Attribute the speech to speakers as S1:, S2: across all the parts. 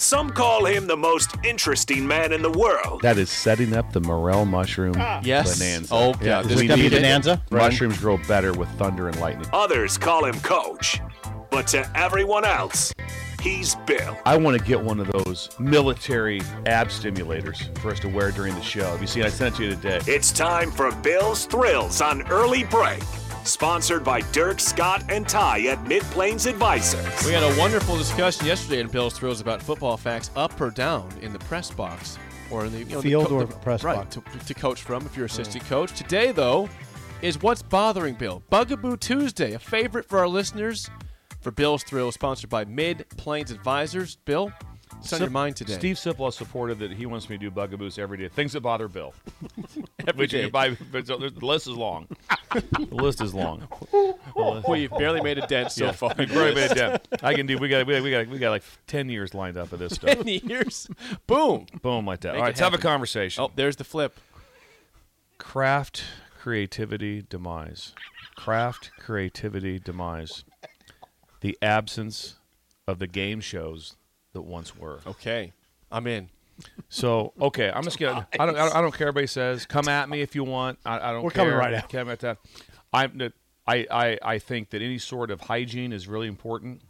S1: Some call him the most interesting man in the world.
S2: That is setting up the morel mushroom ah.
S3: Yes.
S2: bonanza.
S3: Oh, yeah.
S2: we
S3: This
S2: need
S3: could be
S2: it.
S3: bonanza?
S2: Mushrooms grow better with thunder and lightning.
S1: Others call him Coach. But to everyone else, he's Bill.
S2: I want to get one of those military ab stimulators for us to wear during the show. Have you seen? I sent it to you today.
S1: It's time for Bill's Thrills on Early Break. Sponsored by Dirk, Scott, and Ty at Mid Plains Advisors.
S3: We had a wonderful discussion yesterday in Bill's Thrills about football facts up or down in the press box or in the you know, the
S4: Field
S3: co-
S4: or
S3: the-
S4: press
S3: right,
S4: box.
S3: To, to coach from if you're assistant coach. Today, though, is what's bothering Bill. Bugaboo Tuesday, a favorite for our listeners for Bill's Thrills, sponsored by Mid Plains Advisors. Bill, what's on your mind today?
S2: Steve Sipple has supported that he wants me to do bugaboos every day. Things that bother Bill. Which you
S3: day.
S2: can buy, but so the list is long. the list is long.
S3: We've barely made a dent so
S2: Yeah.
S3: far.
S2: We barely made a dent. I can do. We got. We got. We got. We got like ten years lined up of this stuff.
S3: Ten years. Boom.
S2: Boom, like that.
S3: Make
S2: All right,
S3: it
S2: let's have a
S3: happen.
S2: conversation.
S3: Oh, there's the flip.
S2: Craft creativity demise. Craft creativity demise. The absence of the game shows that once were.
S3: Okay. I'm in.
S2: So okay, I'm just gonna. I don't. I don't, I don't care. Everybody says, come at me if you want. I, I don't.
S4: We're
S2: care.
S4: coming right at
S2: Come at that. I'm. I, I I think that any sort of hygiene is really important.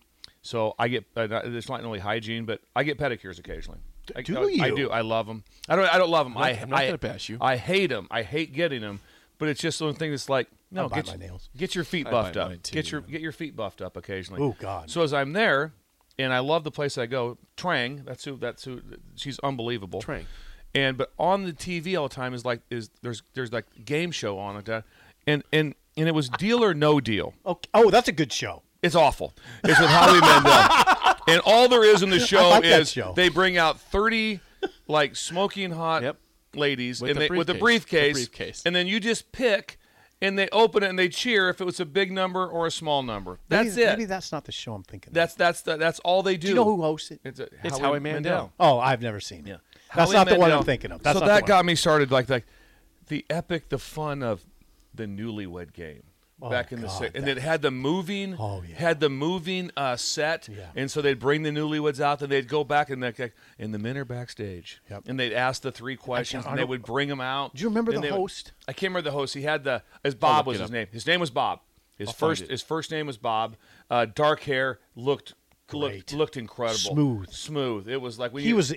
S2: So I get. Uh, it's not only hygiene, but I get pedicures occasionally. I,
S4: Do
S2: I, I do. I love them. I don't. I don't love them.
S3: not-
S2: I,
S3: I'm not gonna pass you.
S2: I hate them. I hate getting them. But it's just one thing that's like no.
S4: I
S2: get,
S4: my nails.
S2: get your feet buffed up.
S3: too,
S2: Get your
S3: yeah.
S2: get your feet buffed up occasionally.
S4: Oh, God.
S2: So as I'm there, and I love the place I go. Trang. That's who. That's who. She's unbelievable.
S3: Trang.
S2: And but on the TV all the time is like is there's there's like game show on like that, uh, and and and it was deal or no deal.
S4: Okay. Oh, that's a good show.
S2: It's awful. It's with Howie Mandel, and all there is in the show
S4: like
S2: is
S4: show.
S2: they bring out thirty like smoking hot
S3: Yep.
S2: ladies
S3: With
S2: and
S3: the
S2: they, with
S3: briefcase.
S2: briefcase,
S3: The briefcase.
S2: and then you just pick. And they open it and they cheer if it was a big number or a small number. That's
S4: maybe,
S2: it.
S4: Maybe that's not the show I'm thinking. of.
S2: that's that's the, that's all they do.
S4: Do you know who hosts it?
S2: It's, a,
S3: It's Howie Mandel.
S4: Oh, I've never seen it.
S2: Yeah.
S4: That's
S2: Howie
S4: not the one I'm thinking of. That's
S2: so
S4: not
S2: that got me started like like the epic, the fun of the newlywed game.
S4: Oh,
S2: back in the
S4: God,
S2: six, and it had the moving,
S4: Oh, yeah.
S2: had the moving uh, set,
S4: Yeah.
S2: and so they'd bring the newlyweds out, and they'd go back and like, and the men are backstage,
S4: Yep.
S2: and they'd ask the three questions, and they would bring them out.
S4: Do you remember the
S2: they would-
S4: host?
S2: I can't remember the host. He had the as Bob was his name. His name was Bob. His
S3: I'll
S2: first his first name was Bob. Uh, dark hair, looked
S4: Great.
S2: looked incredible,
S4: Smooth.
S2: smooth. It was like when
S4: He
S2: you,
S4: was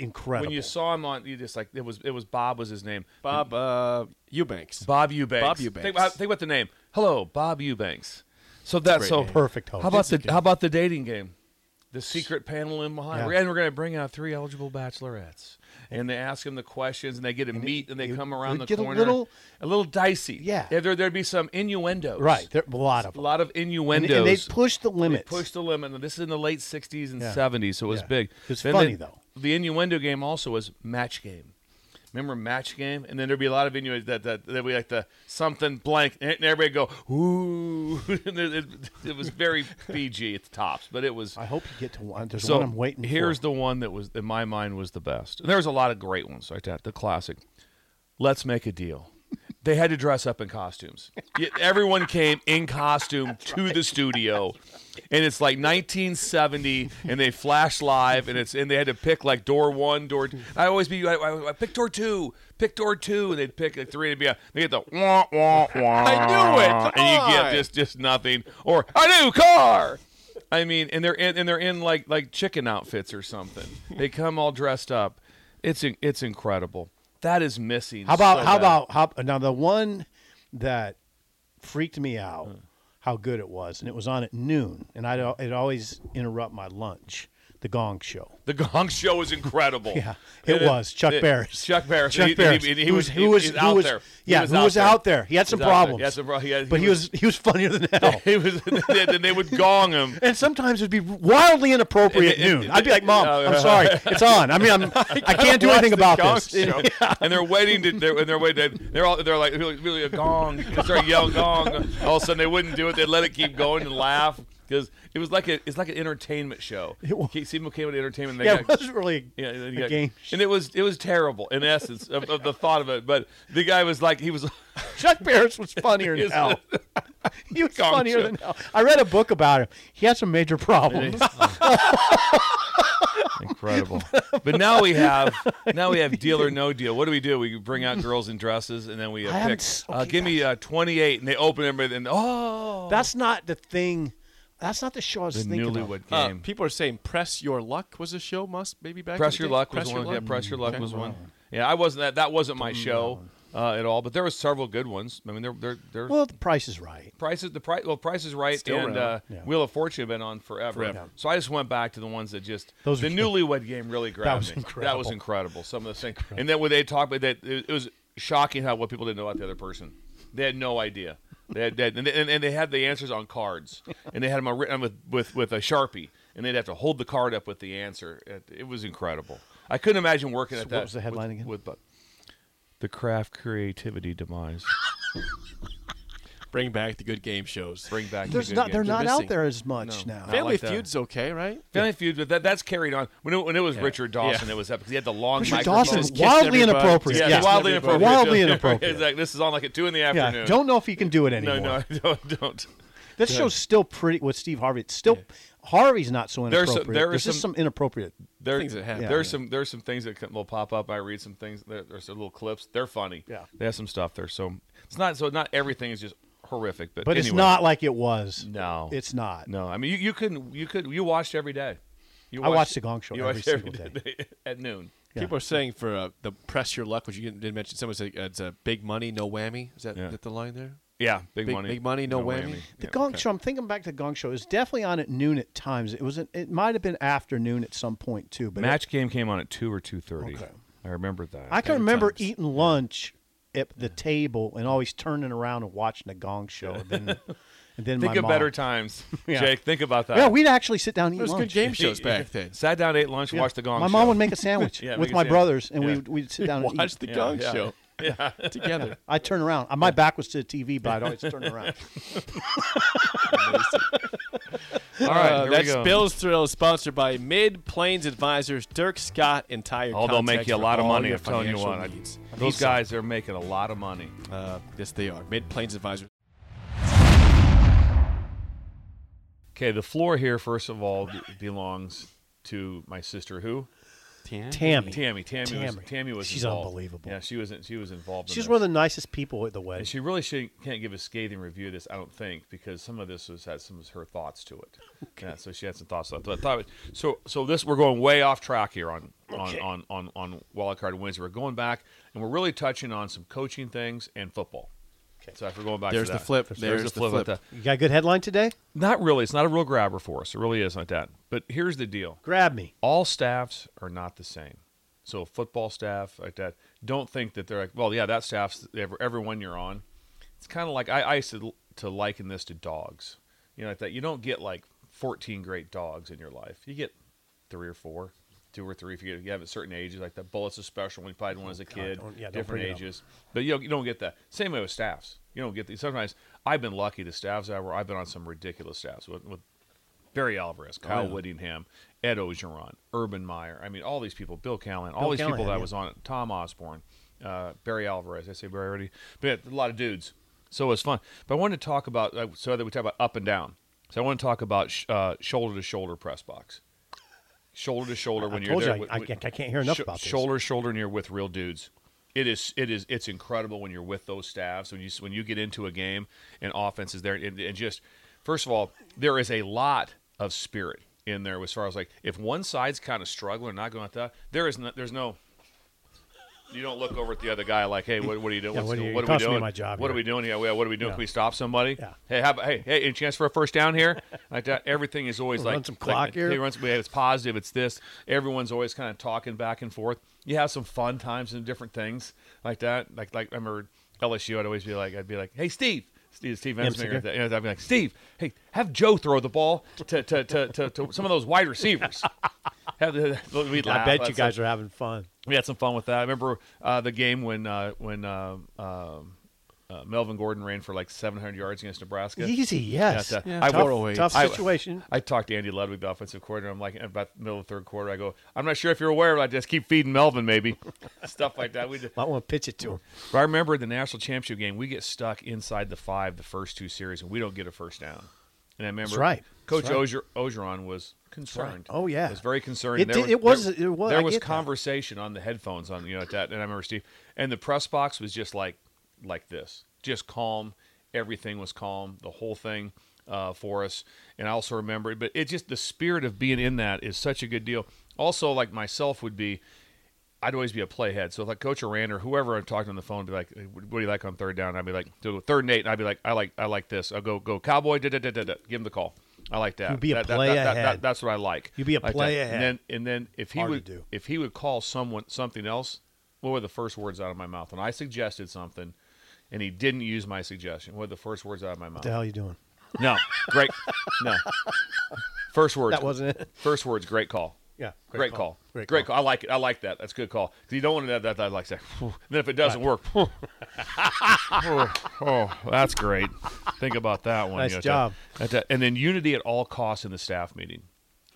S2: When you saw him on, you just like it was it was Bob was his name.
S3: Bob uh, Eubanks.
S2: Bob Eubanks.
S3: Bob Eubanks.
S2: Think about, think about the name. Hello, Bob Eubanks. So that's
S3: great
S2: so
S3: name.
S4: Perfect host.
S2: How about
S4: It's
S2: the how about the dating game? The secret panel in behind,
S4: Yeah.
S2: and we're going to bring out three eligible bachelorettes, and they ask them the questions, and they get to meet, and they come around the
S4: get a
S2: corner,
S4: little-
S2: a little dicey.
S4: Yeah.
S2: there there'd be some innuendos.
S4: Right. There a lot of
S2: a lot of innuendos.
S4: and they push the
S2: They
S4: limits.
S2: pushed the limit. And this is in the late '60s and
S4: Yeah.
S2: '70s, so it was
S4: Yeah.
S2: big.
S4: It was
S2: Then
S4: funny, though.
S2: The innuendo game also was match game. Remember match game? And then there'd be a lot of innuendos that that there'd be like the something blank, and everybody go ooh. It, it, was very PG at the tops, but it was.
S4: I hope you get to one. There's
S2: So
S4: one I'm waiting for.
S2: here's
S4: for.
S2: the one that was in my mind was the best. And there was a lot of great ones like that. The classic. Let's make a deal. They had to dress up in costumes. Everyone came in costume to the studio, and it's like 1970, and they flash live, and it's and they had to pick like door one, door. Two. I always be I, I, I pick door two, pick door two, and they'd pick like three, and be a, they get the wah wah wah.
S3: I knew it. Come
S2: and you get just just nothing or a new car. I mean, and they're in and they're in like like chicken outfits or something. They come all dressed up. It's in- it's incredible. That is missing.
S4: How about
S2: so
S4: how
S2: bad.
S4: about how now the one that freaked me out how good it was and it was on at noon and I'd it always interrupt my lunch. The Gong Show.
S2: The Gong Show was incredible.
S4: Yeah, it
S2: And
S4: was. Chuck
S2: it-
S4: Barris.
S2: Chuck Barris.
S4: Chuck
S2: He- he-
S4: Barris.
S2: he- he was-
S4: who was
S2: out
S4: was-
S2: there. He
S4: Yeah,
S2: was
S4: who
S2: out
S4: was
S2: there.
S4: out there. He had some
S2: He's out there.
S4: problems.
S2: He had some pro- he had-
S4: but
S2: he
S4: he
S2: was-
S4: he was funnier than hell.
S2: He was. Then they would gong him.
S4: And sometimes it'd be wildly inappropriate
S2: And- and-
S4: noon. I'd be like, "Mom, I'm sorry, it's on. I mean, I'm, I can't do anything about this."
S2: show. and they're waiting to. They're, and they're waiting. They're all. They're like really, really a gong. They start yelling gong. All of a sudden they wouldn't do it. They'd let it keep going and laugh because it was like a. It's like an entertainment show.
S4: It was.
S2: See, people came with entertainment. They
S4: yeah,
S2: got,
S4: it wasn't really
S2: Yeah,
S4: a
S2: got-
S4: game.
S2: and it was it was terrible in essence of, of the thought of it. But the guy was like he was.
S4: Chuck Barris was funnier than hell. he was
S2: Gong
S4: funnier
S2: show.
S4: than hell. I read a book about him. He had some major problems.
S2: Incredible. but now we have now we have deal or no deal. What do we do? We bring out girls in dresses and then we uh,
S4: haven't
S2: pick.
S4: s-
S2: uh, give me uh, 28 and they open everything. And, oh,
S4: That's not the thing. That's not the show I was
S2: the
S4: thinking
S2: newlywed
S4: of.
S3: Uh,
S2: game.
S3: people are saying "Press Your Luck" was a show. Must maybe back.
S2: Press
S3: in the
S2: Your
S3: day?
S2: Luck
S3: Press
S2: was
S3: Your
S2: one. Yeah, Press Your Luck
S3: Okay.
S2: was one. Yeah, I wasn't that. That wasn't my show uh, at all. But there was several good ones. I mean, they're they're they're
S4: Well, the price is right.
S2: prices. The price. Well, Price is Right
S3: Still
S2: and uh,
S4: Yeah.
S2: Wheel of Fortune have been on forever.
S3: Forever.
S2: So I just went back to the ones that just
S4: Those
S2: the
S4: are-
S2: newlywed game really grabbed
S4: was
S2: me. That was
S4: incredible.
S2: incredible. Some of the things, and then when they talked about that, it, it was shocking how what people didn't know about the other person. They had no idea. They had, they had- and, they, and, and they had the answers on cards, and they had them on written with, with with a sharpie, and they'd have to hold the card up with the answer. It, it was incredible. I couldn't imagine working
S4: So
S2: at
S4: what
S2: that.
S4: was the headline
S2: with,
S4: again?
S2: With, but the craft creativity demise.
S3: Bring back the good game shows.
S2: Bring back. the
S4: There's
S2: good
S4: not. They're
S2: games.
S4: not
S3: missing.
S4: out there as much
S2: No.
S4: now.
S3: Family
S2: like that.
S3: Feud's okay, right?
S2: Family Feud, but that, that's carried on. When it, when it was Richard Dawson,
S3: Yeah.
S2: it was epic. He had the long
S4: Richard
S2: microphone.
S4: Dawson,
S3: Just
S4: wildly
S3: everybody.
S4: inappropriate.
S2: Yeah,
S4: Yeah,
S2: wildly
S3: Everybody.
S2: inappropriate.
S4: Wildly inappropriate.
S2: It's like, this is on like at two in the
S4: Yeah,
S2: afternoon.
S4: don't know if you can do it anymore.
S2: no, don't, don't.
S4: That show's still pretty with Steve Harvey. It's still Harvey's not so
S2: There's some-
S4: inappropriate.
S2: there
S4: There's
S2: is
S4: just
S2: some-
S4: some inappropriate.
S2: There,
S3: Things that happen.
S2: There's
S4: Yeah.
S2: some there's some things that can, will pop up. I read some things. There, there's some little clips. They're funny.
S4: Yeah.
S2: they have some stuff there. So it's not so not everything is just horrific. But
S4: But it's not like it was.
S2: No,
S4: It's not.
S2: No, I mean you, you couldn't you could you watched every day. You
S4: I watched The Gong Show
S2: you
S4: every
S2: watched
S4: single
S2: day at noon.
S4: Yeah.
S3: People are saying for uh, the press your luck, which you didn't mention. Someone said uh, it's a big money, no whammy. Is that,
S2: Yeah.
S3: that the line there?
S2: Yeah, big,
S3: Big-
S2: money.
S3: big money, no whammy.
S4: The
S2: Yeah,
S4: Gong
S2: okay.
S4: Show. I'm thinking back to the Gong Show. It was definitely on at noon at times. It was. It might have been afternoon at some point too. But it-
S2: Match game came on at two or two thirty.
S4: Okay.
S2: I remember that.
S4: I can remember
S2: times.
S4: eating lunch at the table and always turning around and watching the Gong Show. And then, and then
S2: Think
S4: my
S2: of
S4: mom-
S2: better times,
S4: Yeah.
S2: Jake. Think about that.
S4: Yeah, we'd actually sit down and eat
S3: There was
S4: lunch.
S3: good game shows back then.
S2: Sat down, ate lunch,
S4: Yeah.
S2: watched the Gong
S4: My
S2: Show.
S4: mom would make a sandwich
S2: Yeah,
S4: with
S2: a
S4: my
S2: sandwich.
S4: brothers, and
S2: Yeah.
S4: we'd, we'd sit down and
S3: Watch
S4: eat.
S3: the
S2: Yeah,
S3: Gong
S2: yeah.
S3: Show together.
S4: I'd turn around. My back was to the TV, but I'd always turn around.
S2: All right,
S3: Uh, that's. Bill's Thrill, sponsored by Mid Plains Advisors, Dirk Scott, and Ty.
S2: Oh, they'll make you a lot of money. I'm telling you what.
S3: Needs.
S2: Those
S3: These
S2: guys are making a lot of money.
S3: Uh, yes, they are. Mid Plains Advisors.
S2: Okay, the floor here, first of all, belongs to my sister. Who?
S3: Tammy.
S4: Tammy.
S2: Tammy. Tammy. Was,
S4: Tammy.
S2: Tammy was.
S4: She's
S2: involved.
S4: unbelievable.
S2: Yeah, she was. She was involved.
S4: She's
S2: this.
S4: one of the nicest people at the
S2: And
S4: wedding.
S2: she really should, can't give a scathing review of this, I don't think, because some of this was had some of her thoughts to it. Yeah, so she had some thoughts. But I thought so. So this we're going way off track here on on on on, on wild card Wednesday. We're going back and we're really touching on some coaching things and football. Okay. So if we're going back, to that.
S3: There's
S2: to
S3: the
S2: that.
S3: flip.
S2: There's,
S3: There's
S2: the
S3: the
S2: flip.
S3: flip.
S4: You got a good headline today?
S2: not really. It's not a real grabber for us. It really is like that. But here's the deal:
S4: Grab me.
S2: all staffs are not the same. So football staff like that, don't think that they're like, well, yeah, that staff's every, everyone you're on. It's kind of like I, I used to, to liken this to dogs. You know, like that. You don't get like 14 great dogs in your life. You get three or four, two or three if you, you have at certain ages. Like the Bullets are special when you played one as a kid,
S4: yeah,
S2: different
S4: bring it up.
S2: ages. But you don't, you don't get that. Same way with staffs. You don't get these. Sometimes I've been lucky. The staffs I were, I've been on some ridiculous staffs with, with Barry Alvarez, Kyle Whittingham, Ed Orgeron, Urban Meyer. I mean, all these people, Bill Callahan, all
S4: Bill
S2: these people that
S4: yeah.
S2: was on it, Tom Osborne, uh, Barry Alvarez. I say Barry already, but a lot of dudes. So it was fun. But I wanted to talk about uh, so that we talk about up and down. So I want to talk about sh- uh, shoulder to shoulder press box, shoulder to shoulder when
S4: I
S2: you're
S4: told
S2: there.
S4: you,
S2: with-
S4: I, I, can't- I can't hear enough
S2: Sh-
S4: about this.
S2: shoulder to shoulder and you're with real dudes. It is it is it's incredible when you're with those staffs when you when you get into a game and offense is there and, and just first of all there is a lot of spirit in there as far as like if one side's kind of struggling not going like that there is no, there's no You don't look over at the other guy like, "Hey, what, what are you doing?
S4: Yeah, what are you-
S2: what are we doing?
S4: my job
S2: What
S4: here."
S2: are we doing? Yeah, what are we doing?
S4: Yeah.
S2: Can we stop somebody?
S4: Yeah.
S2: Hey, how hey, hey, any chance for a first down here? Like that. Everything is always
S4: Run
S2: like
S4: some
S2: like,
S4: clock here?
S2: Hey, run some, hey, it's positive. It's this. Everyone's always kind of talking back and forth. You have some fun times and different things like that. Like like I remember LSU. I'd always be like, I'd be like, Hey, Steve. Steve, Steve. You know, I'd be like, Steve, hey, have Joe throw the ball to, to, to, to, to some of those wide receivers. have the, we'd
S4: I bet you guys are having fun.
S2: we had some fun with that. I remember uh, the game when uh, when uh, um uh, Melvin Gordon ran for like 700 yards against Nebraska.
S4: Easy, yes.
S2: That's, uh,
S3: Yeah,
S2: I
S3: tough-
S2: wa-
S4: tough
S2: I-
S4: situation.
S2: I talked to Andy Ludwig, the offensive coordinator. I'm like, about the middle of the third quarter, I go, I'm not sure if you're aware, but I just keep feeding Melvin, maybe stuff like that. We just,
S4: Might want to pitch it to him.
S2: but I remember the national championship game, we get stuck inside the five the first two series, and we don't get a first down. And I remember
S4: That's right.
S2: Coach
S4: That's right.
S2: Oger- Orgeron was concerned.
S4: Oh, yeah.
S2: was very concerned.
S4: It
S2: There
S4: did- it was-
S2: There,
S4: it was-
S2: there
S4: I
S2: was
S4: get that.
S2: conversation on the headphones on you know at that, and I remember Steve and the press box was just like like this, just calm. Everything was calm. The whole thing uh, for us, and I also remember. It, but it just the spirit of being in that is such a good deal. Also, like myself would be. I'd always be a playhead. So if like Coach Aranda or whoever I'm talking on the phone, be like, "What do you like on third down?" I'd be like, "Do third and eight. And I'd be like, "I like, I like this." I'll go, go Cowboy. Da, da, da, da, da. Give him the call. I like that.
S4: You'd be a
S2: That-
S4: play
S2: that- that- that- that's what I like.
S4: You'd be a
S2: Like
S4: play ahead.
S2: And then, and then if he
S4: Hard
S2: would,
S4: do.
S2: if he would call someone something else, what were the first words out of my mouth when I suggested something, and he didn't use my suggestion? What the first words out of my mouth?
S4: What the hell are you doing?
S2: No, great. no. First words.
S4: That wasn't it.
S2: First words. Great call.
S4: Yeah.
S2: Great, call.
S4: Great,
S2: Great call. I like it. I like that. That's a good call. Because you don't want to have that, that like say, "Phew." then if it doesn't work, oh, oh, that's great. Think about that one.
S4: Nice
S2: you know,
S4: job.
S2: that- that- and then unity at all costs in the staff meeting.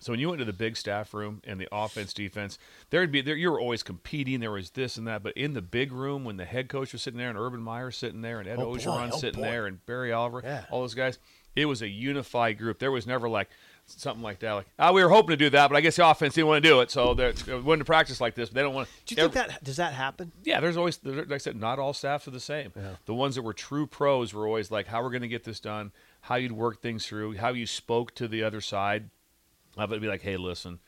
S2: So when you went to the big staff room and the offense defense, there'd be there you were always competing. There was this and that, but in the big room when the head coach was sitting there and Urban Meyer sitting there and Ed
S4: Oh.
S2: Orgeron
S4: Oh,
S2: sitting
S4: boy.
S2: there and Barry Oliver,
S4: Yeah.
S2: all those guys, it was a unified group. There was never like something like that. Like, ah, we were hoping to do that, but I guess the offense didn't want to do it, so they're they went to practice like this. But they don't want.
S4: Do you think that does that happen?
S2: Yeah, there's always, like I said, not all staffs are the same. The ones that were true pros were always like, how we're going to get this done, how you'd work things through, how you spoke to the other side. Uh, but be like, hey, listen,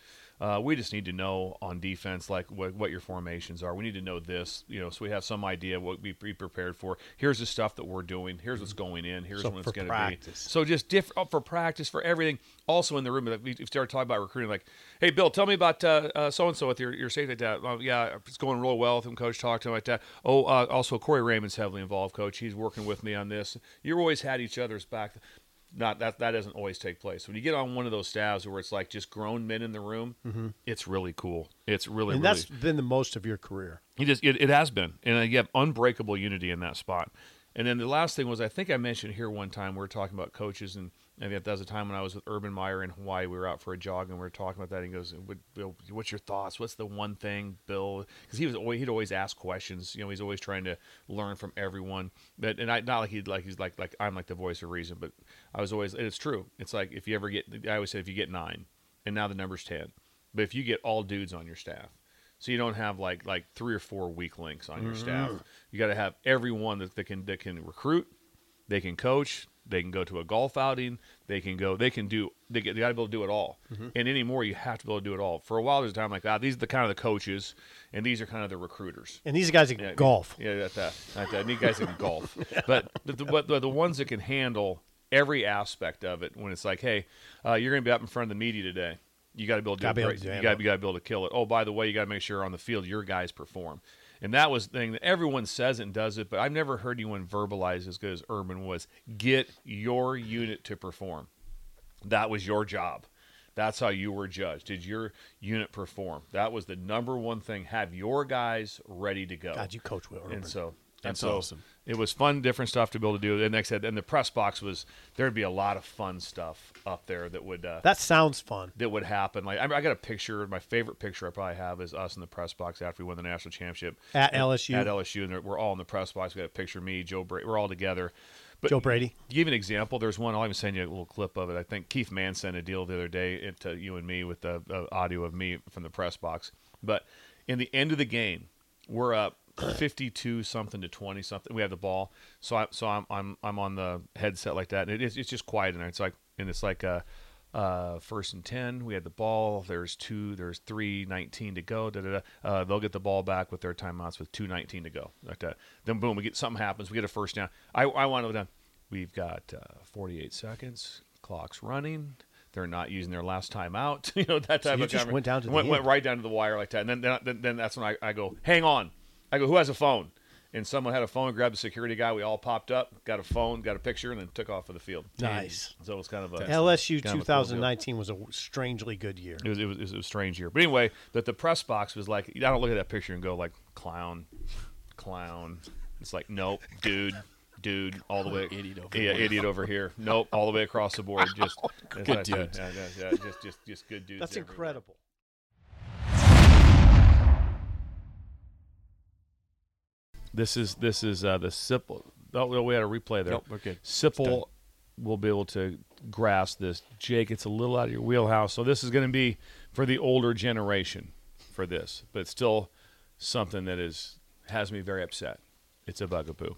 S2: uh, we just need to know on defense, like what, what your formations are. We need to know this, you know, so we have some idea what we be prepared for. Here's the stuff that we're doing. Here's what's going in. Here's
S4: So
S2: when it's going to be.
S4: practice.
S2: So just different for practice for everything. Also in the room, like, we started talking about recruiting. Like, hey, Bill, tell me about so and so with your your safety. Like that. Oh, yeah, it's going real well with him. Coach talked to him like that. Oh, uh, also Corey Raymond's heavily involved. Coach, he's working with me on this. You always had each other's back. Not that that doesn't always take place. When you get on one of those staffs where it's like just grown men in the room, it's really cool. It's really
S4: And
S2: really
S4: that's been the most of your career.
S2: it just it, it has been, and uh, you have unbreakable unity in that spot. And then the last thing was I think I mentioned here one time we were talking about coaches, and Think that was a time when I was with Urban Meyer in Hawaii. We were out for a jog, and we were talking about that. And he goes, "What- "Bill, what's your thoughts? What's the one thing, Bill?" Because he was always, he'd always ask questions. You know, he's always trying to learn from everyone. But and I not like he'd like he's like like I'm like the voice of reason, but I was always and it's true. It's like if you ever get I always say if you get nine, and now the number's ten, but if you get all dudes on your staff. So you don't have like like three or four weak links on your mm-hmm. staff. You got to have everyone that, that can that can recruit, they can coach, they can go to a golf outing, they can go, they can do, they, get, they got to be able to do it all. And anymore, you have to be able to do it all. For a while, there's a time like that. These are the kind of the coaches, and these are kind of the recruiters.
S4: And these guys can
S2: Yeah,
S4: golf.
S2: Yeah, that's that. That's that. I need guys that can golf. But the, the, but the, the ones that can handle every aspect of it when it's like, hey, uh, you're going to be up in front of the media today. You got to be able to do
S4: Gotta
S2: it
S4: be able
S2: great.
S4: to
S2: You got to be able to kill it. Oh, by the way, you got to make sure on the field your guys perform. And that was the thing that everyone says and does it, but I've never heard anyone verbalize as good as Urban was. Get your unit to perform. That was your job. That's how you were judged. Did your unit perform? That was the number one thing. Have your guys ready to go.
S4: God, you coach well.
S2: And
S4: Urban.
S2: so
S3: That's
S2: and so
S3: awesome.
S2: It was fun, different stuff to be able to do. And like I said, and the press box was there'd be a lot of fun stuff up there that would uh,
S4: that sounds fun.
S2: that would happen. Like I, I got a picture. My favorite picture I probably have is us in the press box after we won the national championship
S4: At LSU?
S2: At LSU, and we're all in the press box. We got a picture of me, Joe Brady. We're all together. But
S4: Joe Brady.
S2: to give you an example, there's one. I'll even send you a little clip of it. I think Keith Mann sent a deal the other day to you and me with the uh, audio of me from the press box. But in the end of the game, we're up 52 something to 20 something. We have the ball, so I so I'm I'm I'm on the headset like that, and it is it's just quiet in there. It's like and it's like uh, Uh, first and ten, we had the ball. There's two. There's three nineteen to go. Da, da, da. Uh, they'll get the ball back with their timeouts with two nineteen to go. Like that. Then boom, we get something happens. We get a first down. I I want to down. We've got uh, 48 seconds. Clock's running. They're not using their last timeout. you know that type
S4: you
S2: of
S4: just went down to the
S2: went, went right down to the wire like that. And then then, then, then that's when I, I go, hang on. I go, who has a phone? And someone had a phone, grabbed the security guy. We all popped up, got a phone, got a picture, and then took off for the field.
S4: Nice.
S2: So it was kind of a
S4: LSU
S2: kind of a cool deal.
S4: 2019 was a strangely good year.
S2: It was, it was, it was a strange year. But anyway, that the press box was like, I don't look at that picture and go like, clown, clown. It's like, nope, dude, dude, all the way,
S3: Idiot over
S2: yeah,
S3: here.
S2: idiot over here. Nope, all the way across the board. Just
S3: Good dude.
S2: Yeah, yeah, yeah, just, just, just good dudes.
S4: That's
S2: everywhere.
S4: incredible.
S2: This is this is uh, the Sipple. Oh, we had a replay there.
S3: Nope, we're good.
S2: Sipple will be able to grasp this. Jake, it's a little out of your wheelhouse. So this is going to be for the older generation for this, but it's still something that is has me very upset. It's a bugaboo.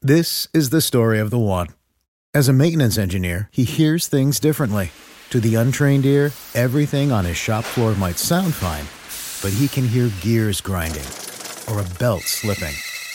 S5: This is the story of the one. As a maintenance engineer, he hears things differently. To the untrained ear, everything on his shop floor might sound fine, but he can hear gears grinding or a belt slipping.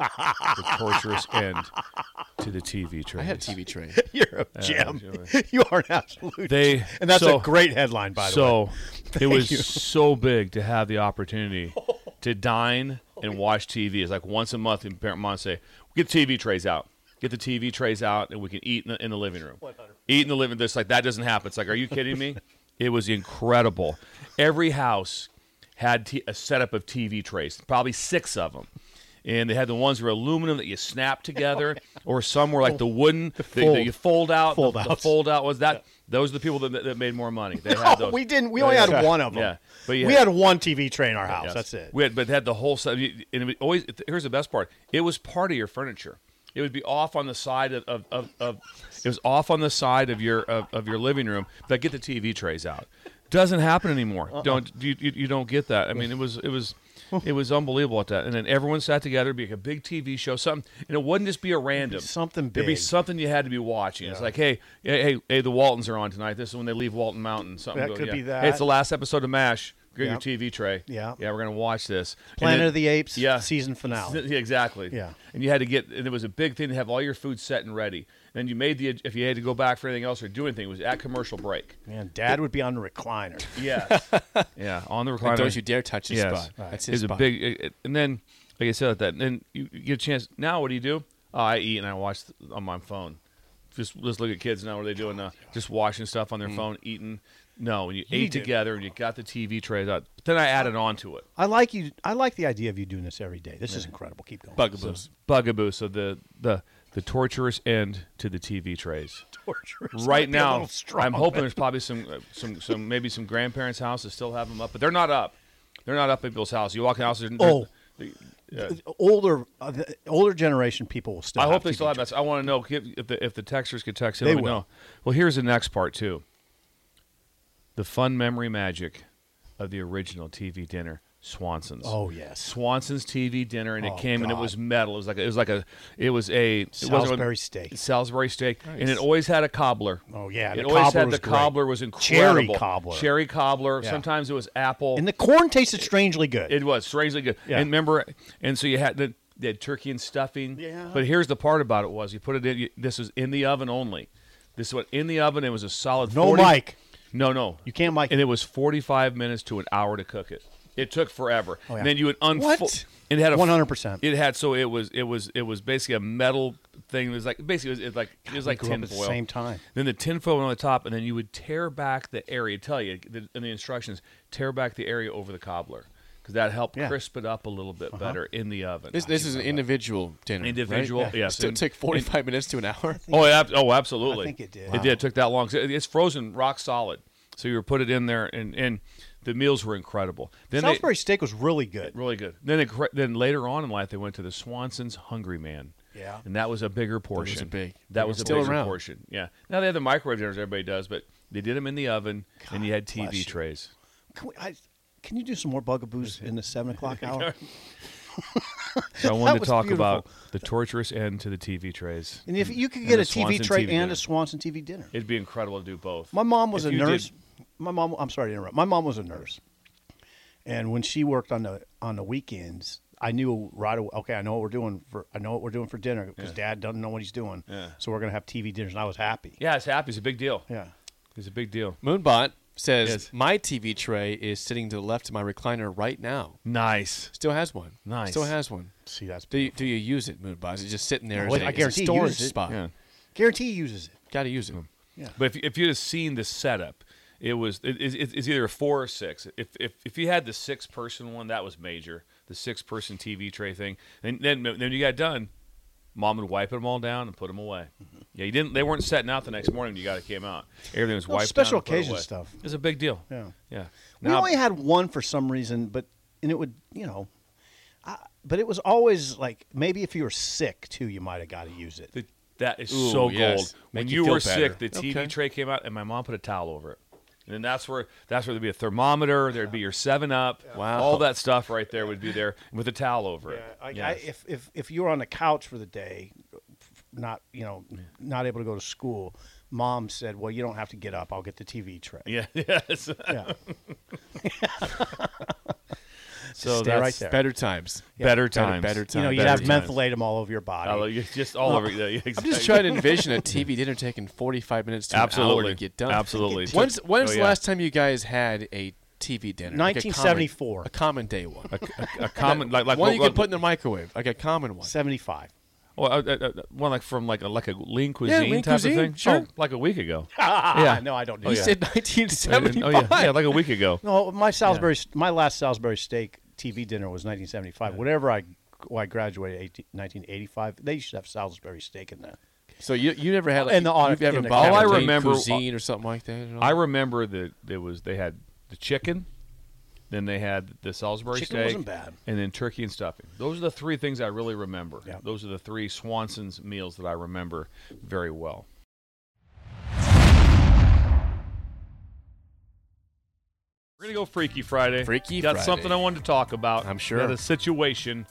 S2: The torturous end to the TV trays.
S3: I had a TV tray.
S4: You're a gem.
S2: sure.
S4: you are an absolute.
S2: They-
S4: and that's
S2: so-
S4: a great headline, by the way.
S2: so it was
S4: you.
S2: so big to have the opportunity to dine and watch TV. It's like once a month, parent mom say, "Get the TV trays out. Get the TV trays out, and we can eat in the, in the living room. Eat in the living. This like that doesn't happen. It's like, are you kidding me? it was incredible. Every house had t- a setup of TV trays, probably six of them. And they had the ones that were aluminum that you snap together, or some were like the wooden that, that
S4: fold-
S2: you fold out.
S4: fold
S2: the, the fold out was that. Those are the people that, that made more money. They had those.
S4: we didn't. We only had one of them.
S2: Yeah, but
S4: we
S2: had-
S4: had one TV tray in our house.
S2: Yes.
S4: That's it.
S2: We had, but had the whole set. And always. Here's the best part. It was part of your furniture. It would be off on the side of, of, of, of it was off on the side of your of, of your living room. But get the TV trays out. Doesn't happen anymore.
S4: Uh-uh.
S2: Don't you, you you don't get that. I mean, it was it was it was unbelievable at that. And then everyone sat together, it'd be like a big TV show, something, and it wouldn't just be a random
S4: something
S2: It'd be something you had to be watching. It's like, hey, hey, hey, hey, the Waltons are on tonight. This is when they leave Walton Mountain. Something
S4: That
S2: go-
S4: could
S2: yeah.
S4: be that.
S2: Hey, it's the last episode of MASH. Get
S4: Yep.
S2: your TV tray.
S4: Yeah.
S2: yeah, we're gonna watch this.
S4: Planet
S2: then-
S4: of the Apes.
S2: yeah.
S4: Season finale.
S2: Yeah, exactly.
S4: Yeah.
S2: And you had to get, and it was a big thing to have all your food set and ready. And you made the, if you had to go back for anything else or do anything, it was at commercial break.
S4: Man, Dad would be on the recliner.
S2: Yeah. yeah. On the recliner.
S3: Don't you dare touch this
S2: Yes.
S3: spot. That's
S2: It's
S3: his
S2: a
S3: spot.
S2: big, it- it- and then, like I said, that, and then you, you get a chance. Now, what do you do? Oh, I eat and I watch on my phone. Just just look at kids now. What are they doing now? Oh, just watching stuff on their mm. phone, eating. No, when you, ate
S4: did.
S2: together and you got the TV trays out. But then I added on to it.
S4: I like you. I like the idea of you doing this every day. This is incredible. Keep going.
S3: Bugaboos.
S2: Bugaboo. So the the the torturous end to the TV trays.
S4: Torturous.
S2: right
S4: Might be a
S2: now,
S4: strong,
S2: I'm hoping
S4: but-
S2: there's probably some uh, some some maybe some grandparents' houses still have them up, but they're not up. They're not up at people's house. You walk in the house.
S4: Oh.
S2: there's-
S4: older uh, the older generation people will still.
S2: I hope they
S4: TV
S2: still have that. I want to know if the if the texters could text.
S4: They will.
S2: know. Well, here's the next part too. The fun memory magic of the original TV dinner, Swanson's.
S4: Oh yes.
S2: Swanson's TV dinner, and it
S4: Oh,
S2: came and it was metal. It was like a, it was like a it was a it
S4: Salisbury steak.
S2: Salisbury steak, and it always had a cobbler.
S4: Oh, yeah,
S2: it always had the
S4: great.
S2: cobbler was incredible.
S4: Cherry cobbler.
S2: cherry cobbler.
S4: Yeah.
S2: Sometimes it was apple.
S4: And the corn tasted strangely good.
S2: It was strangely good.
S4: Yeah.
S2: And remember, and so you had the they had turkey and stuffing.
S4: Yeah.
S2: But here's the part about it was you put it in. You, this was in the oven only. This went in the oven. It was a solid.
S4: no
S2: 40
S4: mic.
S2: No, no.
S4: You can't mic.
S2: And it was 45 minutes to an hour to cook it. It took forever.
S4: Oh, yeah.
S2: And then you would unfold.
S3: What?
S2: It had a
S4: 100%.
S2: It had so it was it was it was basically a metal thing. It was like basically it was, it was like it was like
S4: grew up
S2: tin
S4: at the
S2: foil.
S4: same time.
S2: Then the tin foil went on the top, and then you would tear back the area. Tell you the, in the instructions, tear back the area over the cobbler because that helped
S4: Yeah.
S2: crisp it up a little bit uh-huh. better in the oven.
S3: This, this is an individual dinner.
S2: Individual,
S3: right?
S2: yes.
S3: Still
S2: And-
S3: take 45 minutes to an hour.
S2: Oh, yeah, oh, absolutely.
S4: I think it did.
S2: It
S4: Wow.
S2: did. It took that long. It's frozen, rock solid. So you were put it in there, and, and the meals were incredible. Then
S4: Salisbury
S2: they,
S4: steak was really good.
S2: really good. Then they, then later on in life, they went to the Swanson's Hungry Man.
S4: Yeah.
S2: and that was a bigger portion.
S3: big-
S2: That was a
S3: one. Still
S2: bigger
S3: around.
S2: portion. Yeah. Now they have the microwave dinners everybody does, but they did them in the oven, and you had TV
S4: you.
S2: trays.
S4: Can, we, I, can you do some more bugaboos in the seven o'clock hour?
S2: So I wanted to talk
S4: beautiful.
S2: about the torturous end to the TV trays.
S4: And if you could get a TV
S2: Swanson
S4: tray
S2: TV
S4: and
S2: dinner.
S4: a Swanson TV dinner.
S2: It'd be incredible to do both.
S4: My mom was
S2: If
S4: a
S2: you did-
S4: nurse. My mom. I'm sorry to interrupt. My mom was a nurse, and when she worked on the on the weekends, I knew right away. Okay, I know what we're doing for. I know what we're doing for dinner because Dad doesn't know what he's doing.
S2: Yeah.
S4: So we're gonna have TV dinners, and I was happy.
S2: Yeah, it's happy. It's a big deal.
S4: Yeah.
S2: It's a big deal.
S3: Moonbot says
S2: Yes.
S3: my TV tray is sitting to the left of my recliner right now.
S2: Nice.
S3: Still has one.
S2: Nice.
S3: Still has one.
S4: See, that's
S3: Do you, do you use it, Moonbot? Is it just sitting there?
S4: Well,
S3: as a-
S4: I
S3: as a
S4: guarantee he
S3: storage
S4: uses it.
S3: spot.
S2: Yeah.
S4: guarantee he uses it.
S3: Got to use it. Hmm. Yeah.
S2: But if, if you'd have seen the setup, it was it, it, it's either a four or six. If, if if you had the six person one, that was major. The six person TV tray thing, and then then you got done. Mom would wipe them all down and put them away. Mm-hmm. Yeah, you didn't. They weren't setting out the next morning. when You got it came out. Everything was
S4: Well,
S2: wiped.
S4: special
S2: down
S4: occasion
S2: away.
S4: stuff.
S2: It's a big deal.
S4: Yeah.
S2: Yeah.
S4: We only had one for some reason, but and it would you know, I, but it was always like maybe if you were sick too, you might have got to use it.
S2: The, that is
S3: Ooh,
S2: so
S3: yes.
S2: gold. When you,
S3: you
S2: were
S3: better.
S2: sick, the TV
S3: Okay.
S2: tray came out, and my mom put a towel over it. And then that's where that's where there'd be a thermometer. There'd be your Seven Up.
S3: Wow.
S2: all that stuff right there would be there with a towel over it.
S4: I, I, if if if you were on the couch for the day, not you know not able to go to school, mom said, "Well, you don't have to get up. I'll get the TV tray."
S2: yeah, yes.
S4: Yeah.
S2: so
S4: stay right
S2: that's
S4: there.
S2: better,
S3: Better times.
S2: better
S3: Better,
S2: times.
S3: better times.
S4: You know, you'd have
S2: times.
S4: mentholatum all over your body.
S2: Oh, just all over. Yeah,
S3: I'm just trying to envision a TV dinner taking 45 minutes to an hour
S2: Absolutely.
S3: to get done.
S2: Absolutely.
S3: When's when's
S2: Oh,
S3: the
S2: yeah.
S3: last time you guys had a TV dinner? Like a common-
S4: 1974.
S3: A common day one.
S2: a common like like
S3: one
S2: what-
S3: you
S2: what-
S3: can put in the microwave, like a common one.
S4: Seventy-five.
S2: Well, uh, uh, uh, one like from like a like a lean cuisine
S3: lean
S2: type
S3: cuisine,
S2: of thing.
S3: sure.
S2: Oh, like a week ago.
S4: yeah. No, I don't do
S2: Oh,
S3: You
S4: that.
S2: yeah.
S3: said
S2: I
S3: 1975.
S2: oh yeah, yeah, like a week ago.
S4: No, my Salisbury, my last Salisbury steak TV dinner was 1975. Whatever I, when I graduated 18, 1985, they used to have Salisbury steak in there.
S3: So you you never had like
S4: In the- on-
S3: you've ever
S4: in the
S3: bought
S2: All I
S3: lean
S2: remember-
S3: cuisine or something like that. at all?
S2: I remember that there was they had the chicken, then they had the Salisbury
S4: Chicken
S2: steak,
S4: wasn't bad.
S2: and then turkey and stuffing. Those are the three things I really remember.
S4: Yeah.
S2: Those are the three Swanson's meals that I remember very well. We're gonna go Freaky Friday.
S3: Freaky
S2: Got
S3: Friday.
S2: something I wanted to talk about.
S3: I'm sure.
S2: Got a situation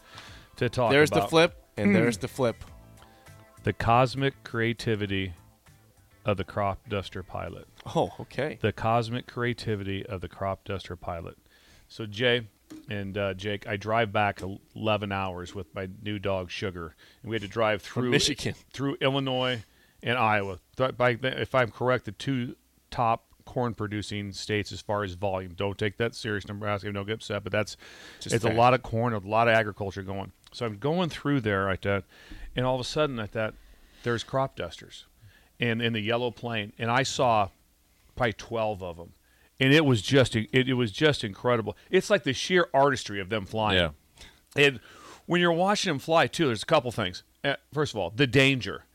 S2: to talk
S3: there's
S2: about.
S3: the flip,
S2: Hmm.
S3: and there's the flip.
S2: The cosmic creativity of the crop duster pilot.
S3: Oh, okay.
S2: the cosmic creativity of the crop duster pilot. So Jay and uh, Jake, I drive back 11 hours with my new dog Sugar, and we had to drive through
S3: Michigan.
S2: through Illinois and Iowa. By If I'm correct, the two top corn producing states as far as volume. Don't take that serious, Nebraska. Don't get upset, but that's
S3: Just
S2: it's a lot of corn, a lot of agriculture going. So I'm going through there like that, and all of a sudden at that, there's crop dusters, and in the yellow plane, and I saw probably 12 of them and it was just it, it was just incredible. It's like the sheer artistry of them flying.
S6: Yeah.
S2: and when you're watching them fly too there's a couple things. Uh, first of all the danger.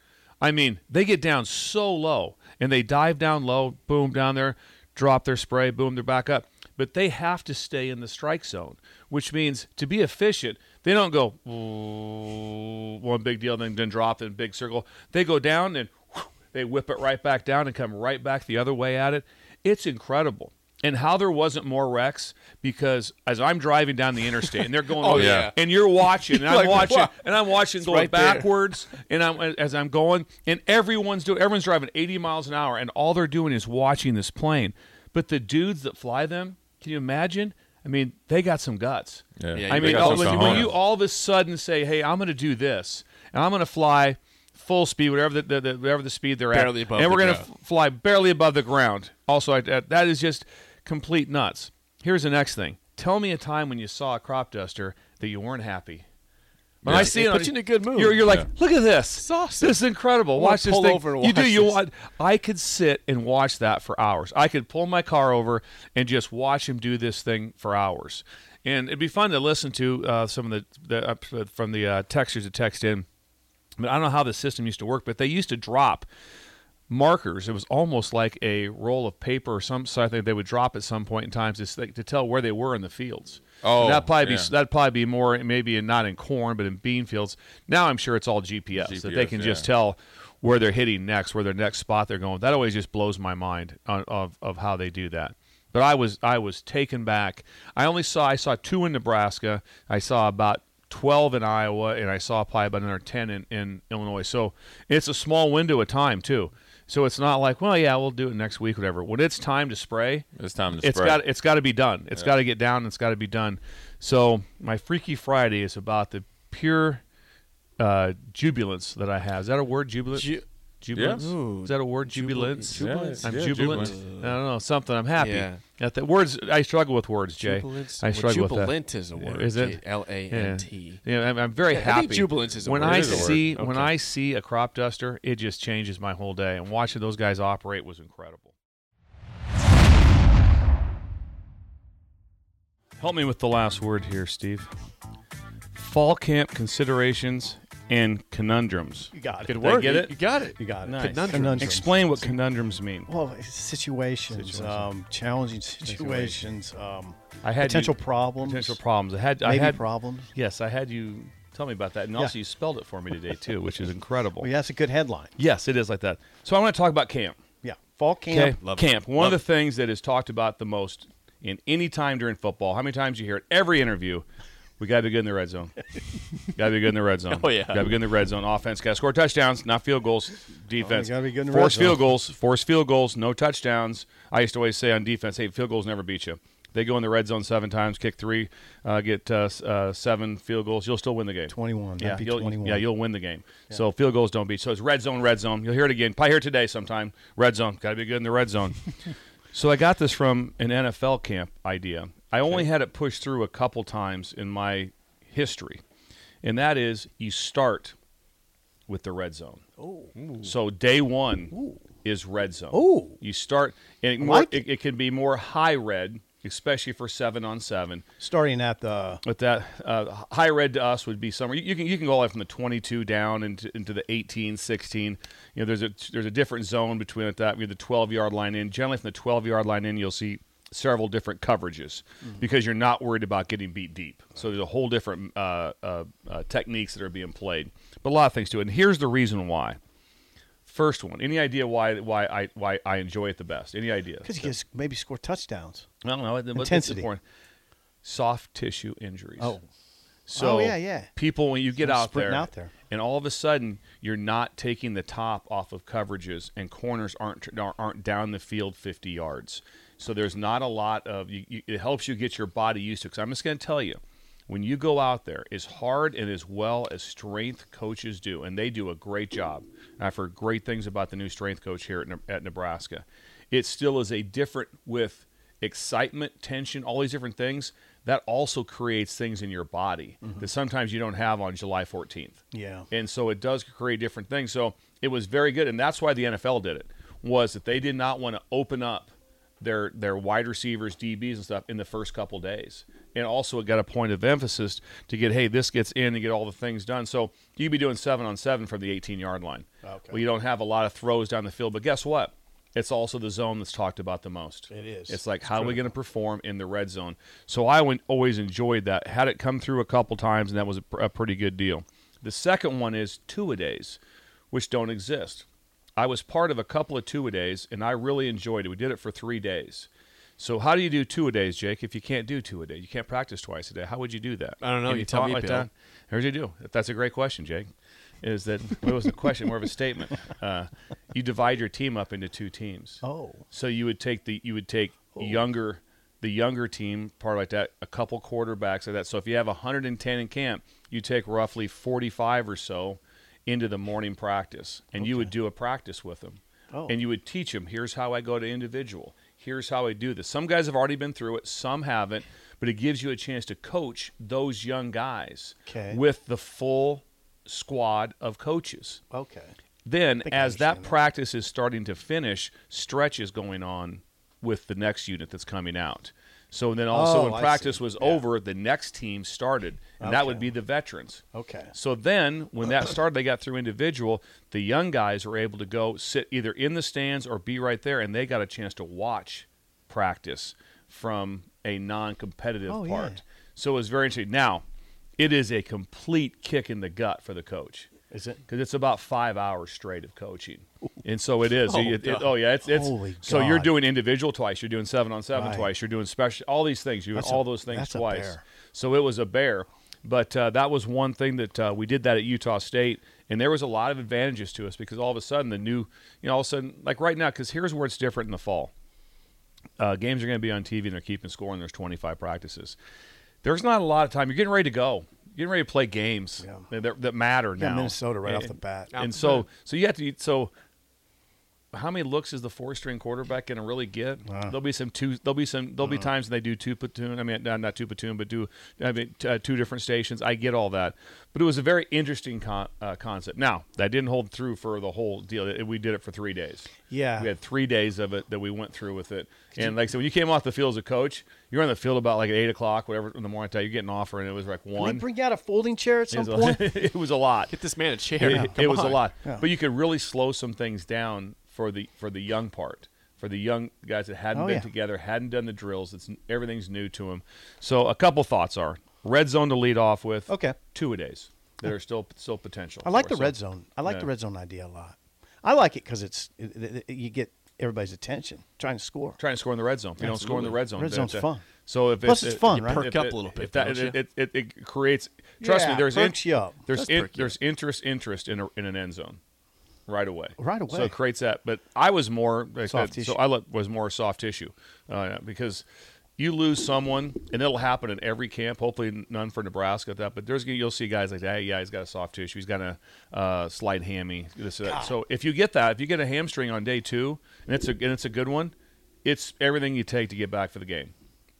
S2: I mean they get down so low and they dive down low boom down there drop their spray boom they're back up. But they have to stay in the strike zone which means to be efficient they don't go one big deal then, then drop in big circle. They go down and they whip it right back down and come right back the other way at it. It's incredible. And how there wasn't more wrecks because as I'm driving down the interstate and they're going,
S3: Oh, yeah.
S2: and you're watching, and I'm
S3: Like,
S2: watching,
S3: wow.
S2: and I'm watching going
S3: right there.
S2: backwards, and I'm as I'm going, and everyone's doing, everyone's driving 80 miles an hour, and all they're doing is watching this plane. But the dudes that fly them, can you imagine? I mean, they got some guts.
S6: Yeah.
S3: Yeah,
S2: I mean, all- when, when you all of a sudden say, "Hey, I'm going to do this, and I'm going to fly full speed, whatever the, the, the whatever the speed they're
S3: Barely
S2: at,
S3: above
S2: and
S3: the
S2: we're going to
S3: ground.
S2: fly barely above the ground." Also, I, that that is just complete nuts. Here's the next thing. Tell me a time when you saw a crop duster that you weren't happy. When
S6: Yeah.
S2: I see
S3: It
S2: it,
S3: puts you in a good mood.
S2: You're, you're like,
S6: Yeah.
S2: look at this.
S3: Awesome.
S2: This is incredible. Watch this thing. you do.
S3: watch
S2: You
S3: this.
S2: want? I could sit and watch that for hours. I could pull my car over and just watch him do this thing for hours. And it'd be fun to listen to uh, some of the, the uh, from the uh, texters that text in. But I don't know how the system used to work, but they used to drop markers. It was almost like a roll of paper or some something they would drop at some point in time to, to tell where they were in the fields.
S6: Oh,
S2: And that'd probably
S6: yeah.
S2: be that'd probably be more maybe in, not in corn but in bean fields. Now I'm sure it's all GPS, that they can
S6: yeah.
S2: just tell where they're hitting next, where their next spot they're going. That always just blows my mind on, of of how they do that. But I was I was taken back. I only saw I saw two in Nebraska. I saw about 12 in Iowa, and I saw probably about another 10 in, in Illinois. So it's a small window of time too. So it's not like, well, yeah, we'll do it next week, whatever. When it's time to spray,
S6: It's time to
S2: it's
S6: spray.
S2: got it's got to be done. It's got to get down. It's got to be done. So my Freaky Friday is about the pure uh, jubilance that I have. Is that a word? Jubilant.
S3: Ju-
S2: Jubilance?
S6: Yeah.
S3: Ooh,
S2: Is that a word? Jubilance.
S6: Jubilance.
S2: I'm
S6: Yeah,
S2: jubilant.
S6: jubilant.
S2: I don't know something. I'm happy.
S3: Yeah.
S2: At the words, I struggle with words, Jay.
S3: Jubilance.
S2: I
S3: well,
S2: struggle with that.
S3: jubilant is a word.
S2: Is it?
S3: L A N T.
S2: Yeah, I'm, I'm very
S3: Yeah, I
S2: happy.
S3: think jubilance is a
S2: when
S3: word.
S2: I
S3: It is a word.
S2: see when I see a crop duster, it just changes my whole day. And watching those guys operate was incredible. Help me with the last word here, Steve. Fall camp considerations and conundrums.
S4: You got it.
S3: Good
S2: Did I
S3: word.
S2: get it?
S3: You got it.
S4: You got it.
S2: Nice.
S3: Conundrums.
S4: Conundrums.
S2: Explain what conundrums mean.
S4: Well, it's situations, um, challenging situations, um,
S2: I had
S4: potential
S2: you,
S4: problems,
S2: potential problems. I had I
S4: maybe
S2: had
S4: problems.
S2: yes, I had you tell me about that, and also you spelled it for me today too, which is incredible.
S4: Well, yeah, that's a good headline.
S2: Yes, it is like that. So I want to talk about camp.
S4: Yeah, fall camp.
S2: Okay, camp. One of the things that is talked about the most in any time during football. How many times you hear it? Every interview. We got to be good in the red zone. got to be good in the red zone.
S3: Oh, yeah.
S2: Got to be good in the red zone. Offense got to score touchdowns, not field goals. Defense.
S4: gotta be good in the red
S2: force
S4: zone.
S2: field goals. Force field goals. No touchdowns. I used to always say on defense, hey, field goals never beat you. They go in the red zone seven times, kick three, uh, get uh, uh, seven field goals. You'll still win the game.
S4: 21.
S2: Yeah, you'll,
S4: 21.
S2: yeah, you'll win the game. So field goals don't beat. So it's red zone, red zone. You'll hear it again. Probably hear it today sometime. Red zone. Got to be good in the red zone. so I got this from an NFL camp idea. I only had it pushed through a couple times in my history, and that is you start with the red zone. Oh. So day one is red zone.
S4: Ooh.
S2: You start, and it, more,
S4: like
S2: it, it can be more high red, especially for seven on seven.
S4: Starting at the
S2: But that uh, high red to us would be somewhere you, you can you can go all the way from the 22 down into into the 18, 16. You know, there's a there's a different zone between it that you're the 12 yard line in. Generally, from the 12 yard line in, you'll see several different coverages because you're not worried about getting beat deep. So there's a whole different uh, uh, uh, techniques that are being played. But a lot of things to it. And here's the reason why. First one. Any idea why why I why I enjoy it the best? Any idea?
S4: because you can maybe score touchdowns.
S2: I don't know. What's
S4: Intensity.
S2: important? Soft tissue injuries.
S4: Oh.
S2: So
S4: Oh, yeah, yeah.
S2: People, when you get out there,
S4: out there.
S2: and all of a sudden you're not taking the top off of coverages, and corners aren't aren't down the field 50 yards. So there's not a lot of. You, you, it helps you get your body used to. Because I'm just going to tell you, when you go out there, as hard and as well as strength coaches do, and they do a great job. I've heard great things about the new strength coach here at, at Nebraska. It still is a different with excitement, tension, all these different things. That also creates things in your body mm-hmm. that sometimes you don't have on July 14th.
S4: Yeah.
S2: And so it does create different things. So it was very good, and that's why the NFL did it. Was that they did not want to open up their their wide receivers, DBs, and stuff in the first couple days, and also it got a point of emphasis to get hey this gets in and get all the things done. So you'd be doing seven on seven from the 18 yard line.
S4: Okay.
S2: Well, you don't have a lot of throws down the field, but guess what? It's also the zone that's talked about the most.
S4: It is.
S2: It's like how are we going to perform in the red zone? So I went, always enjoyed that. Had it come through a couple times, and that was a, pr- a pretty good deal. The second one is two a days, which don't exist. I was part of a couple of two a days, and I really enjoyed it. We did it for three days. So how do you do two a days, Jake? If you can't do two a day, you can't practice twice a day. How would you do that?
S3: I don't know.
S2: Can
S3: You tell me,
S2: like
S3: Bill.
S2: that? Here's you do. That's a great question, Jake. Is that it was a question, more of a statement? Uh, you divide your team up into two teams.
S4: Oh.
S2: So you would take the you would take younger the younger team part like that, a couple quarterbacks like that. So if you have 110 in camp, you take roughly 45 or so into the morning practice, and you would do a practice with them,
S4: Oh.
S2: and you would teach them. Here's how I go to individual. Here's how I do this. Some guys have already been through it, some haven't, but it gives you a chance to coach those young guys
S4: Okay.
S2: with the full squad of coaches.
S4: Okay.
S2: Then, as that
S4: that.
S2: practice is starting to finish, stretch is going on with the next unit that's coming out. So then also
S4: Oh,
S2: when practice was
S4: Yeah.
S2: over, the next team started, and that would be the veterans.
S4: Okay.
S2: So then, when that started, they got through individual. The young guys were able to go sit either in the stands or be right there, and they got a chance to watch practice from a non-competitive
S4: Oh, yeah.
S2: part. So it was very interesting. Now, it is a complete kick in the gut for the coach
S4: Is it?
S2: because it's about five hours straight of coaching, and so it is.
S3: Oh,
S2: It- it- oh yeah, it's it's.
S4: Holy
S2: so you're doing individual twice. You're doing seven on seven
S4: Right.
S2: twice. You're doing special. All these things. You're doing
S4: That's a-
S2: all those things
S4: that's a
S2: twice.
S4: bear.
S2: So it was a bear. But uh, that was one thing that uh, we did that at Utah State, and there was a lot of advantages to us because all of a sudden the new, you know, all of a sudden like right now, because here's where it's different in the fall. Uh, games are going to be on TV and they're keeping score, and there's 25 practices. There's not a lot of time. You're getting ready to go. You're getting ready to play games
S4: Yeah.
S2: that, that matter
S4: Yeah,
S2: now.
S4: Minnesota right off the bat.
S2: and so so you have to so how many looks is the four string quarterback going to really get? There'll be some two. There'll be some. There'll be times when they do two platoon. I mean, not, not two platoon, but do I mean t- uh, two different stations. I get all that, but it was a very interesting con- uh, concept. Now that didn't hold through for the whole deal. It- we did it for three days.
S4: Yeah.
S2: we had three days of it that we went through with it. And like I said, when you came off the field as a coach, you're on the field about like at eight o'clock, whatever in the morning time. You're getting off, and it was like
S4: Can they
S2: one.
S4: bring out a folding chair at
S2: It
S4: some
S2: was,
S4: point?
S2: a, it was a lot.
S3: Get this man a chair.
S2: It,
S3: Come
S2: it was a lot,
S4: Yeah.
S2: but you could really slow some things down for the for the young part, for the young guys that hadn't
S4: Oh,
S2: been
S4: yeah.
S2: together, hadn't done the drills. It's everything's new to them. So a couple thoughts are red zone to lead off with.
S4: Okay.
S2: two a days that are still still potential.
S4: I like the
S2: us.
S4: red zone. I like the red zone idea a lot. I like it because it's it, it, it- you get everybody's attention trying to score.
S2: Trying to score in the red zone. If you don't score in the red zone,
S4: Red
S2: then
S4: zone's
S2: a-
S4: fun.
S2: So if
S4: Plus
S2: it-
S4: it's fun,
S2: if-
S4: right?
S3: Perk up a little bit,
S2: If that, it, it, it, it creates. Trust me, there's
S4: perks you up.
S2: there's in, there's interest interest in a, in an end zone, right away.
S4: Right away.
S2: So it creates that. But I was more like
S4: Soft
S2: that-
S4: tissue.
S2: So I let- was more soft tissue uh, because you lose someone, and it'll happen in every camp. Hopefully, none for Nebraska at that. But there's you'll see guys like that. Hey, yeah, he's got a soft tissue. He's got a uh, slight hammy. This, that. So if you get that, if you get a hamstring on day two, and it's a and it's a good one, it's everything you take to get back for the game,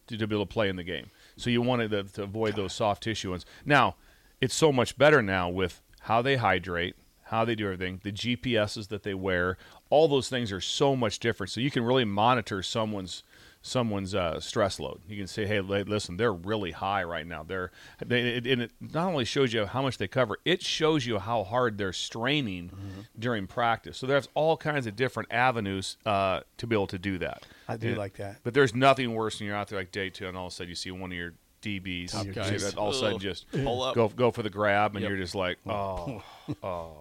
S2: to, to be able to play in the game. So you wanted to, to avoid those soft tissue ones. Now, it's so much better now with how they hydrate, how they do everything, the GPSs that they wear. All those things are so much different. So you can really monitor someone's someone's uh, stress load. You can say, "Hey, listen, they're really high right now." They're they, it, and it not only shows you how much they cover, it shows you how hard they're straining
S4: Mm-hmm.
S2: during practice. So there's all kinds of different avenues uh, to be able to do that.
S4: I do
S2: And-
S4: like that.
S2: But there's nothing worse than you're out there like day two, and all of a sudden you see one of your DBs,
S3: Top
S2: you
S3: guys.
S2: see that all of a sudden just
S3: Pull up.
S2: go go for the grab, and
S3: Yep.
S2: you're just like, oh, oh.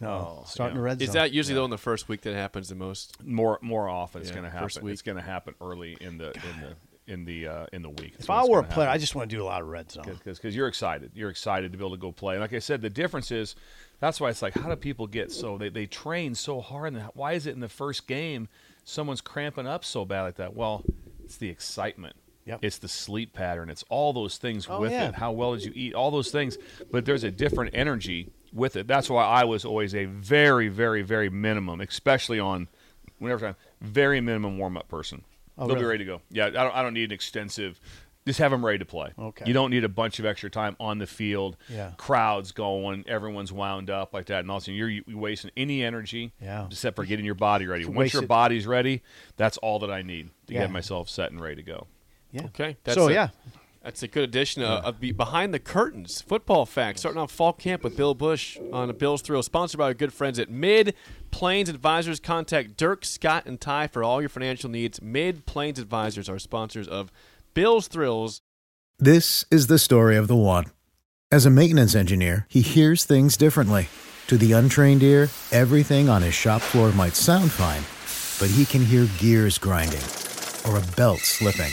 S4: No,
S2: Oh,
S4: starting
S2: yeah.
S4: the red zone.
S3: Is that usually though in the first week that happens the most?
S2: More more often it's going to
S3: first
S2: happen.
S3: week.
S2: It's going to happen early in the in the in the uh, in the week.
S4: if I were a player, I just want to do a lot of red zone.
S2: because you're excited. You're excited to be able to go play. And like I said, the difference is that's why it's like, how do people get so they, they train so hard? And why is it in the first game someone's cramping up so bad like that? Well, it's the excitement.
S4: Yep.
S2: It's the sleep pattern. It's all those things
S4: Oh,
S2: with
S4: yeah.
S2: it. How well did you eat? All those things. But there's a different energy with it. That's why I was always a very, very, very minimum, especially on whenever time, very minimum warm up person.
S4: Oh,
S2: They'll be ready to go. Yeah, I don't, I don't need an extensive. Just have them ready to play.
S4: Okay.
S2: You don't need a bunch of extra time on the field.
S4: Yeah.
S2: Crowds going, everyone's wound up like that, and all of a sudden you're, you're wasting any energy.
S4: Yeah.
S2: Except for getting your body ready. Once your
S4: it.
S2: body's ready, that's all that I need to
S4: Yeah.
S2: get myself set and ready to go.
S4: Yeah.
S3: Okay.
S4: so
S3: a-
S4: yeah,
S3: That's a good addition uh, of, of behind the curtains football facts. Starting off fall camp with Bill Busch on a Bill's Thrill, sponsored by our good friends at Mid Plains Advisors. Contact Dirk, Scott, and Ty for all your financial needs. Mid Plains Advisors are sponsors of Bill's Thrills.
S5: This is the story of the one. As a maintenance engineer, he hears things differently. To the untrained ear, everything on his shop floor might sound fine, but he can hear gears grinding or a belt slipping.